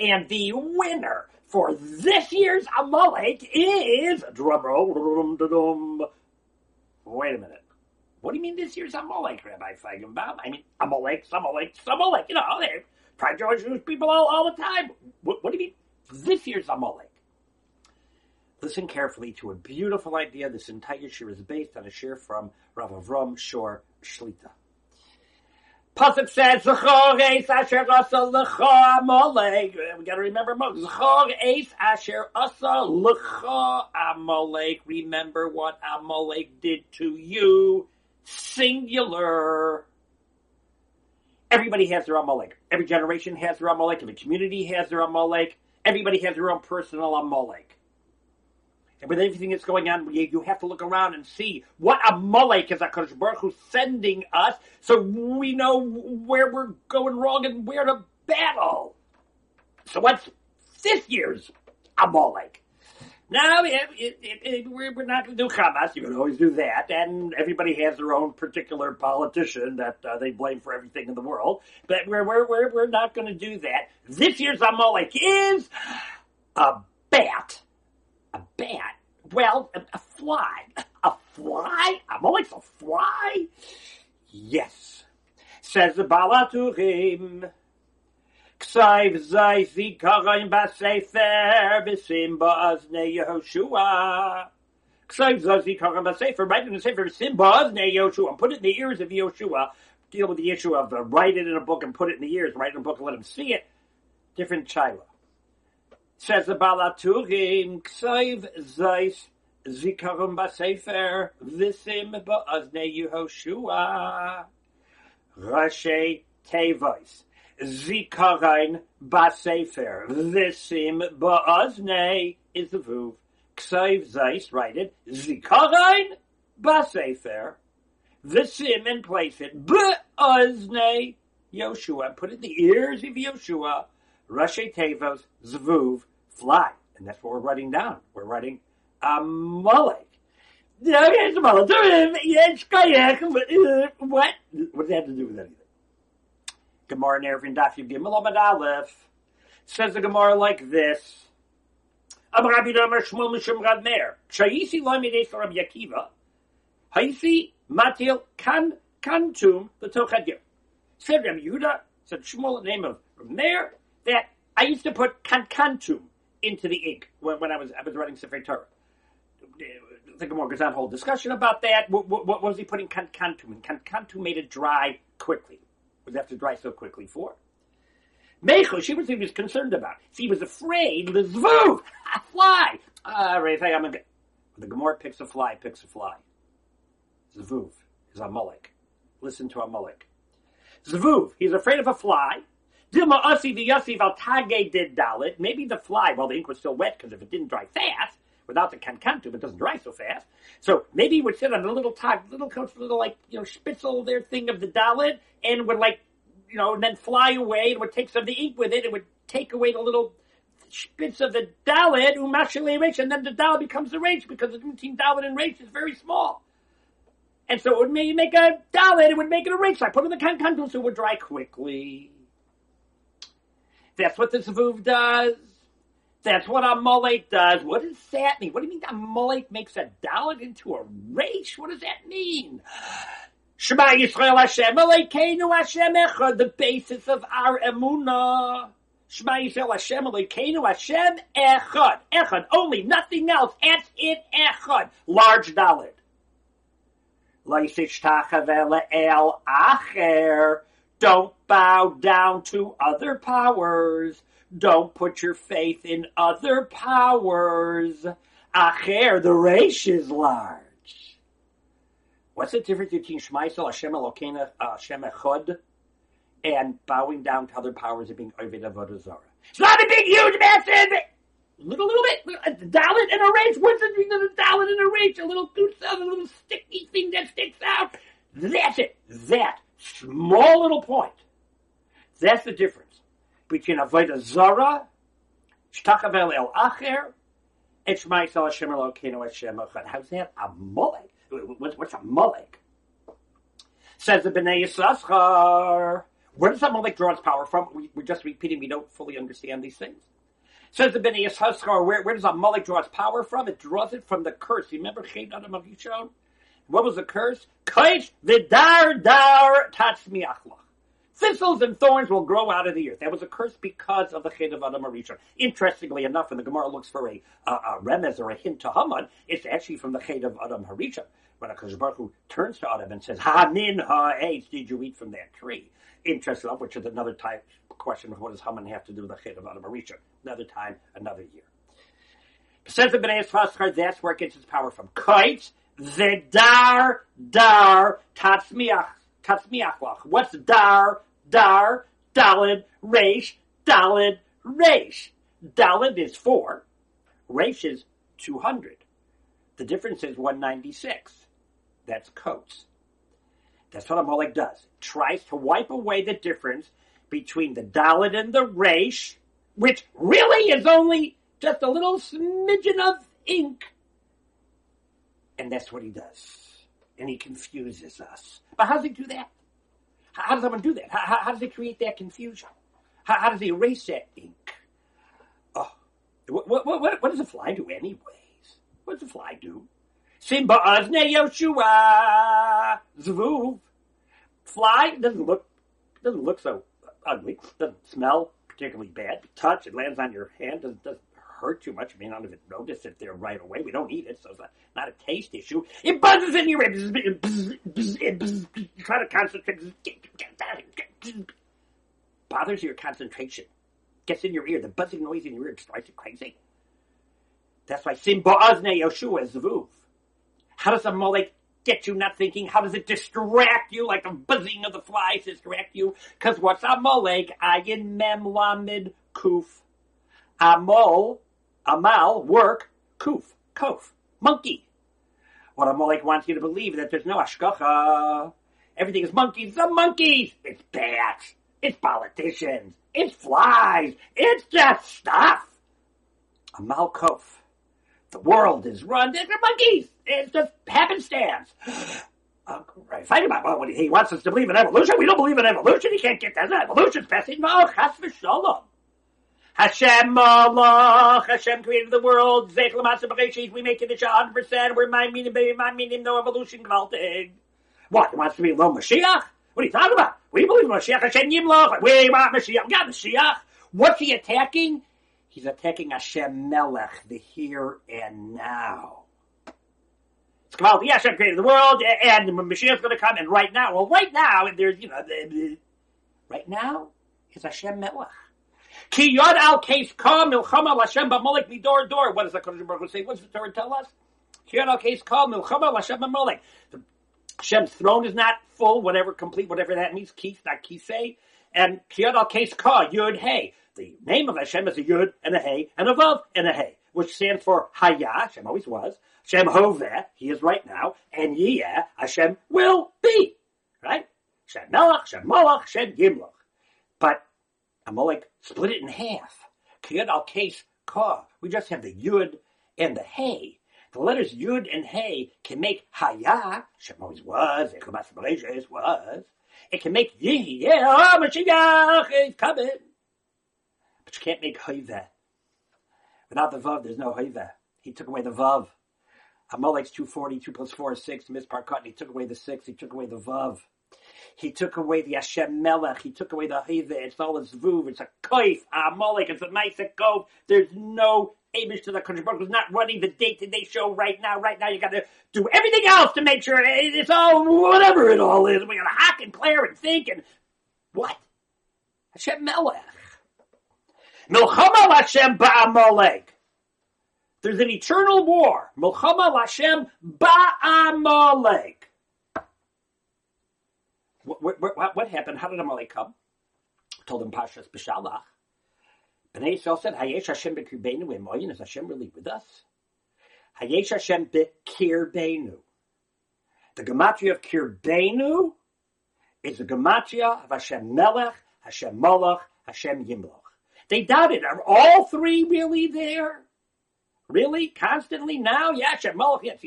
And the winner for this year's Amalek is drumroll. Wait a minute. What do you mean this year's Amalek, Rabbi Feigenbaum? I mean Amalek, Amalek, Amalek. You know, they try to Jewish people all, all the time. What, what do you mean this year's Amalek? Listen carefully to a beautiful idea. This entire shir is based on a shir from Rav Avram Schorr Shlita. Pasuk says, "Zachor eis asher asa lecha amalek." We got to remember Moses. Zachor eis asher asa lecha amalek. Remember what Amalek did to you. Singular. Everybody has their Amalek. Every generation has their Amalek. Every community has their Amalek. Everybody has their own personal Amalek. And with everything that's going on, you, have to look around and see what Amalek is HaKadosh Baruch Hu sending us so we know where we're going wrong and where to battle. So what's this year's Amalek? Now, it, it, it, we're, we're not going to do Hamas. You can always do that. And everybody has their own particular politician that uh, they blame for everything in the world. But we're, we're, we're, we're not going to do that. This year's Amalek is a bat. A bat? Well, a, fly. a fly. A fly? Amalek's a fly? Yes. Says the Baal HaTurim. Ksaiv zay zikarim basefer b'sim ba'azne Yehoshua. Ksaiv zay zikarim basefer, write in the sefer b'sim ba'azne Yehoshua. Put it in the ears of Yehoshua. Deal with the issue of uh, write it in a book and put it in the ears. Write it in a book and let him see it. Different Shiloh. Says the Baal HaTurim, Ksaiv zay zikarim basefer b'sim ba'azne Yehoshua. Rashi Tevois. Zikarein basefer. Visim ba'azne is the vuv. Ksaiv zeis, write it. Zikarein basefer. Visim and place it. Ba'azne Yoshua. Put it in the ears of Yoshua. Rashi Tevos zvuv fly. And that's what we're writing down. We're writing Amalek. Okay, uh, What? What does that have to do with anything? Gemara Nervin Daf Gimel Amad Aleph says the Gemara like this. Amar Rabbi Damar Shmuel Mishum Rad Meir. Shayisi Loimides Rabbi Akiva. Haisi Matil Kan Kantum the Tochadir. Said Rabbi Yehuda, said Shmuel, the name of Meir, that I used to put Kan Kantum into the ink when, when I was I was writing Sefer Torah. The Gemara goes on a whole discussion about that. What, what, what was he putting Kan Kantum in? Kan Kantum made it dry quickly Was have to dry so quickly for? Mecho, she was he was concerned about. She was afraid a fly. Uh, I'm a, the Gemara picks a fly, picks a fly. Zvuv is Amalek. Listen to Amalek. Zvuv, he's afraid of a fly. Dilma Asi v'yasiv al tage did dalit. Maybe the fly, well, the ink was still wet because if it didn't dry fast, without the kankantum, it doesn't dry so fast. So maybe he would sit on a little tag, little coach, little like, you know, spitzel their thing of the dalit and would like, you know, and then fly away and would take some of the ink with it and would take away the little spitz of the dalit, umashale reach, and then the dalit becomes the reach because the between dalit and reach is very small. And so it would make a dalit, it would make it a reach. So I put in the kankantum so it would dry quickly. That's what the zavuv does. That's what Amalek does. What does that mean? What do you mean Amalek makes a dalit into a resh? What does that mean? Shema Yisrael Hashem Elokeinu Hashem Echad, the basis of our emunah. Shema Yisrael Hashem Elokeinu Hashem Echad. Echad, only, nothing else. That's it, Echad. Large dalit. El Acher. Don't bow down to other powers. Don't put your faith in other powers. Acher, the resh is large. What's the difference between Shmaisel, Hashem Elokeinu, uh, Hashem Echad, and bowing down to other powers and being Ovid Avodah? It's not a big, huge, massive, little, little bit, a dalit and a resh. What's the difference between a dalit and a resh? A little kusa, a little sticky thing that sticks out. That's it. That small little point. That's the difference between Avodah Zara, Shtakavel El Acher, and Shema Yisrael Hashem Elokeinu Hashem Echad. How's that? Amalek. What's, Amalek? Says the Bnei Yissaschar. Where does that Amalek draw its power from? We, we're just repeating. We don't fully understand these things. Says the Bnei Yisachar, where, where does Amalek draw its power from? It draws it from the curse. Remember Chet Adam Harishon? What was the curse? Kaish v'dar dar tatzmiachlach. Thistles and thorns will grow out of the earth. That was a curse because of the Chet of Adam Arishon. Interestingly enough, when the Gemara looks for a, a, a remez or a hint to Haman, it's actually from the Chet of Adam Harishon. When a Baruch Hu turns to Adam and says, Ha min ha eitz, did you eat from that tree? Interesting enough, which is another type question of what does Haman have to do with the Chet of Adam Harishon? Another time, another year. Says the Bnei that's where it gets its power from. Kites, the dar, dar, tatzmiach, tatzmiachlach. What's dar? Dar, Dalid, Resh, Dalid, Resh. Dalid is 4. Resh is 200. The difference is 196. That's coats. That's what Amalek does. Tries to wipe away the difference between the Dalid and the Resh, which really is only just a little smidgen of ink. And that's what he does. And he confuses us. But how does he do that? How does someone do that? How, how, does he create that confusion? How, how, does he erase that ink? Oh, what, what, what, what does a fly do anyways? What does a fly do? Simba Azne Yoshua Zvuv. Fly doesn't look doesn't look so ugly. Doesn't smell particularly bad. Touch it lands on your hand doesn't, doesn't hurt too much. Mean, none of it notice it there right away. We don't eat it, so it's not, not a taste issue. It buzzes in your ears. Try to concentrate. Bothers your concentration. Gets in your ear. The buzzing noise in your ear drives you crazy. That's why Sim Boazne Yoshua Zvuv. How does Amalek get you not thinking? How does it distract you like the buzzing of the flies distract you? Because what's Amalek? Ayin Mem Lamid Kuf. Amol Amal, work, kuf, kof, monkey. What Amalek wants you to believe that there's no ashkacha. Everything is monkeys. The monkeys. It's bats. It's politicians. It's flies. It's just stuff. Amal kof. The world is run. They're monkeys. It's just happenstance. Right. Fight about well, he wants us to believe in evolution. We don't believe in evolution. He can't get that. Evolution's passing. No, chas v'shalom. Hashem Malach, Hashem created the world, we make it a 100%, we're my meaning, my meaning, no evolution, Gvaltig. What, wants to be low Mashiach? What are you talking about? We believe in Mashiach, Hashem Yimloch, we want Mashiach, we got Mashiach. What's he attacking? He's attacking Hashem Melech, the here and now. It's called, yeah, Hashem created the world, and Mashiach's going to come, and right now, well, right now, there's, you know, right now, is Hashem Melech. Ki yod al case ka milchama lashem b'molek midor dor. What does the Kodesh Baruch Hu say? What does the Torah tell us? Ki yod al case ka milchama lashem b'molek. Hashem's throne is not full, whatever complete, whatever that means. Keith, not kisei. And ki yod al case ka yud hey. The name of Hashem is a yud and a hey and a vav and a hey, which stands for Haya. Hashem always was. Hashem hoveh, he is right now, and Yiyah, Hashem will be. Right? Hashem melech, Hashem malach, Hashem Yimloch. But Amalek split it in half. Kiyad al case ka. We just have the yud and the hey. The letters yud and hey can make haya. Shem always was. Eklamas was. It can make yihi. Yeah, oh, Mashiach is coming. But you can't make hoive. Without the vav, there's no hoive. He took away the vav. Amalek's 240, 2 plus 4 is 6. Mispar cut, he took away the 6. He took away the vav. He took away the Hashem Melech. He took away the Hiva. It's all a Zvuv. It's a Kaif, a Molek. It's a nice Kov. There's no Abish to the country. Is not running the day-to-day show right now. Right now, you got to do everything else to make sure it's all whatever it all is. We got to hack and clear and think and what? Hashem Melech. Milchama Hashem Ba'amalek. There's an eternal war. Milchama Hashem Ba'amalek. What, what, what, happened? How did Amalek come? Told him Pashas B'Shalach. Bnei Yisrael said, Hayesh Hashem b'kirbeinu emoyin. Is Hashem really with us? Hayesh Hashem b'kirbeinu. The gematria of kirbeinu is the gematria of Hashem Melech, Hashem Molech, Hashem Yimloch. They doubted. Are all three really there? Really? Constantly now? Yeah, Hashem Molech, yes,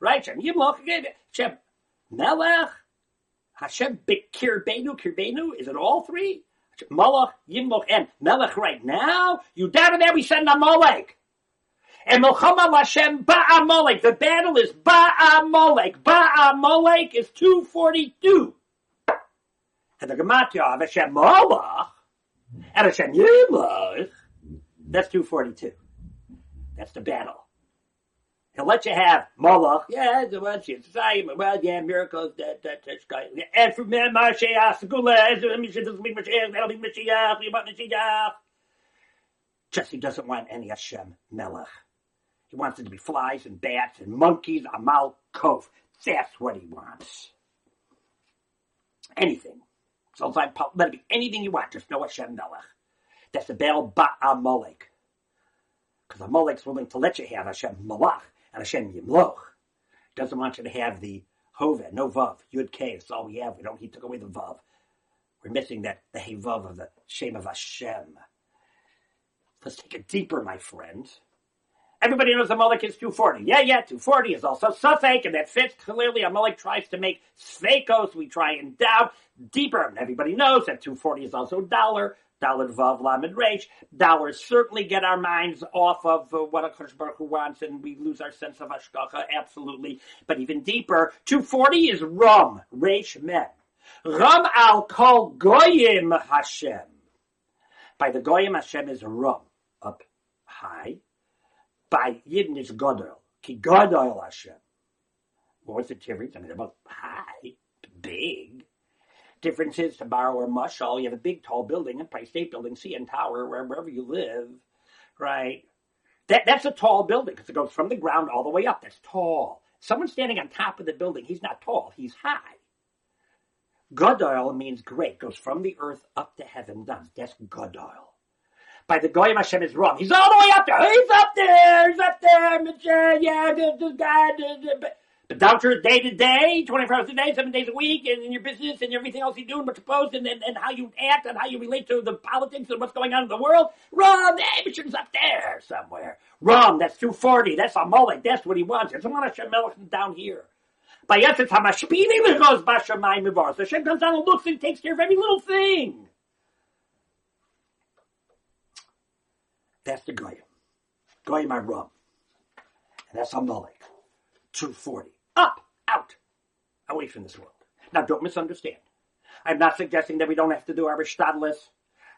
right, Hashem Yimloch, Hashem Melech, Hashem Kirbenu, Kirbenu, is it all three? Malach, Yimloch, and Melech right now? You doubted there, we send Amalek. And Milchama Hashem Ba'amalek. The battle is Ba'amalek. Ba'amalek is 242. And the Gematria of Hashem Malach and Hashem Yimloch, that's 242. That's the battle. He'll let you have Moloch. Yeah, a bunch of well, yeah, miracles, that, that, that's guy. And from Mashiach, Segula, that'll be Mashiach, that'll be Mashiach, we want Mashiach. Just he doesn't want any Hashem Melech. He wants it to be flies and bats and monkeys, Amal Kov. That's what he wants. Anything. So let it be anything you want, just no Hashem Melech. That's the Baal Ba'amalek. Because Amalek's willing to let you have Hashem and Hashem Yimloch. Doesn't want you to have the Hoved, no Vav, Yud K. That's all we have. We don't. He took away the Vav. We're missing that the Hey Vav of the shame of Hashem. Let's take it deeper, my friend. Everybody knows Amalek is 240. Yeah, yeah, 240 is also safek, and that fits clearly. Amalek tries to make sfeikos. We try and doubt deeper. And everybody knows that 240 is also dollar. Dalad Vav Lamed Resh. Dollars certainly get our minds off of uh, what a Baruch Hu wants, and we lose our sense of Hashgacha, absolutely. But even deeper, 240 is Rum, Resh Mem. Rum al Kol Goyim Hashem. By the Goyim, Hashem is Rum, up high. By Yidden is Godel, Ki Godel Hashem. What's the difference? I mean, about high, big. Difference is to borrow a mushal, you have a big tall building, Empire State Building, CN Tower, wherever you live, right? That, that's a tall building because it goes from the ground all the way up. That's tall. Someone standing on top of the building, he's not tall, he's high. Gadol means great, goes from the earth up to heaven. That's, that's Gadol. By the Goyim Hashem is wrong. He's all the way up there. He's up there. He's up there. Yeah, this. But down to day to day, 24 hours a day, seven days a week, and in your business and everything else you do and what you post and, and, and how you act and how you relate to the politics and what's going on in the world, Rum, the Abishim's up there somewhere. Rum, that's 240, that's a mullet, that's what he wants. It's a one of Shemelch down here. By yes, it's Hamashpini goes Bashamayim Mivar. So Hashem comes down and looks and takes care of every little thing. That's the Goyim. Goyim are Rum. And that's Amalek. 240 up, out, away from this world. Now, don't misunderstand. I'm not suggesting that we don't have to do our Rishtadlis.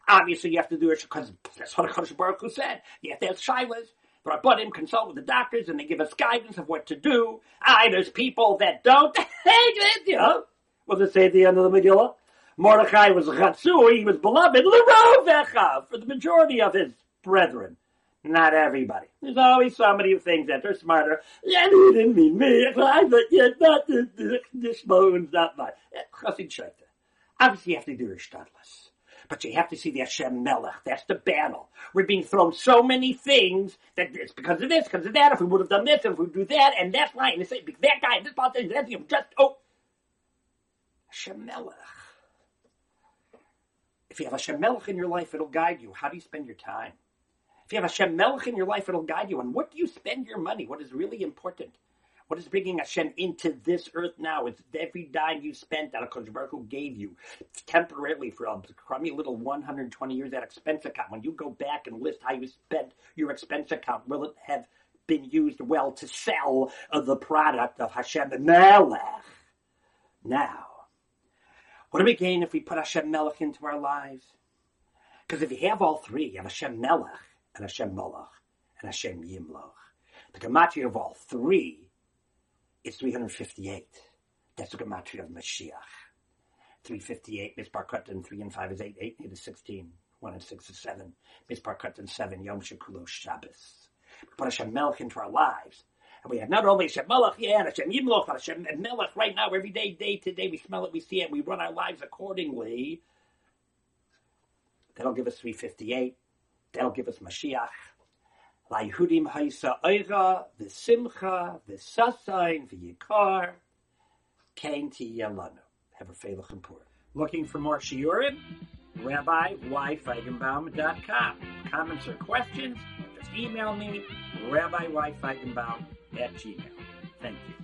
Obviously, you have to do it because that's what Hakadosh Baruch Hu said. You have to have shilas. But him consult with the doctors, and they give us guidance of what to do. I, there's people that don't. you know, does it say at the end of the Megillah? Mordechai was chatzui, he was beloved, l'rovecha, for the majority of his brethren. Not everybody. There's always somebody who thinks that they're smarter. Yeah, you didn't mean me. But yeah, not the, the, this bone's not mine. Obviously, you have to do your shtadlis. But you have to see the Hashem Melech. That's the battle. We're being thrown so many things that it's because of this, because of that. If we would have done this, if we do that, and that's right, and it's that guy, this politician, that's him. Just oh, Hashem Melech. If you have Hashem Melech in your life, it'll guide you. How do you spend your time? If you have Hashem Melech in your life, it'll guide you. And what do you spend your money? What is really important? What is bringing Hashem into this earth now? It's every dime you spent that HaKadosh Baruch Hu gave you temporarily for a crummy little 120 years that expense account. When you go back and list how you spent your expense account, will it have been used well to sell the product of Hashem Melech? Now, what do we gain if we put Hashem Melech into our lives? Because if you have all three, you have Hashem Melech, and Hashem Malach and Hashem Yimloch. The gematria of all three is 358. That's the gematria of Mashiach. 358, Mispar Katan, 3 and 5 is 8, 8 is 16, 1 and 6 is 7, Mispar Katan 7, Yom Shekulo Shabbos. We put Hashem Melech into our lives. And we have not only Hashem Melech, yeah, and Hashem Yimloch, Hashem and Melech right now, every day, day to day, we smell it, we see it, we run our lives accordingly. That'll give us 358. That'll give us Mashiach. Layehudim haisa oira, v'simcha, v'sasayin, v'yikar, kain tiyelanu. Have a feilach and pur. Looking for more shiurim? RabbiYFeigenbaum.com. Comments or questions? Just email me, RabbiYFeigenbaum at gmail. Thank you.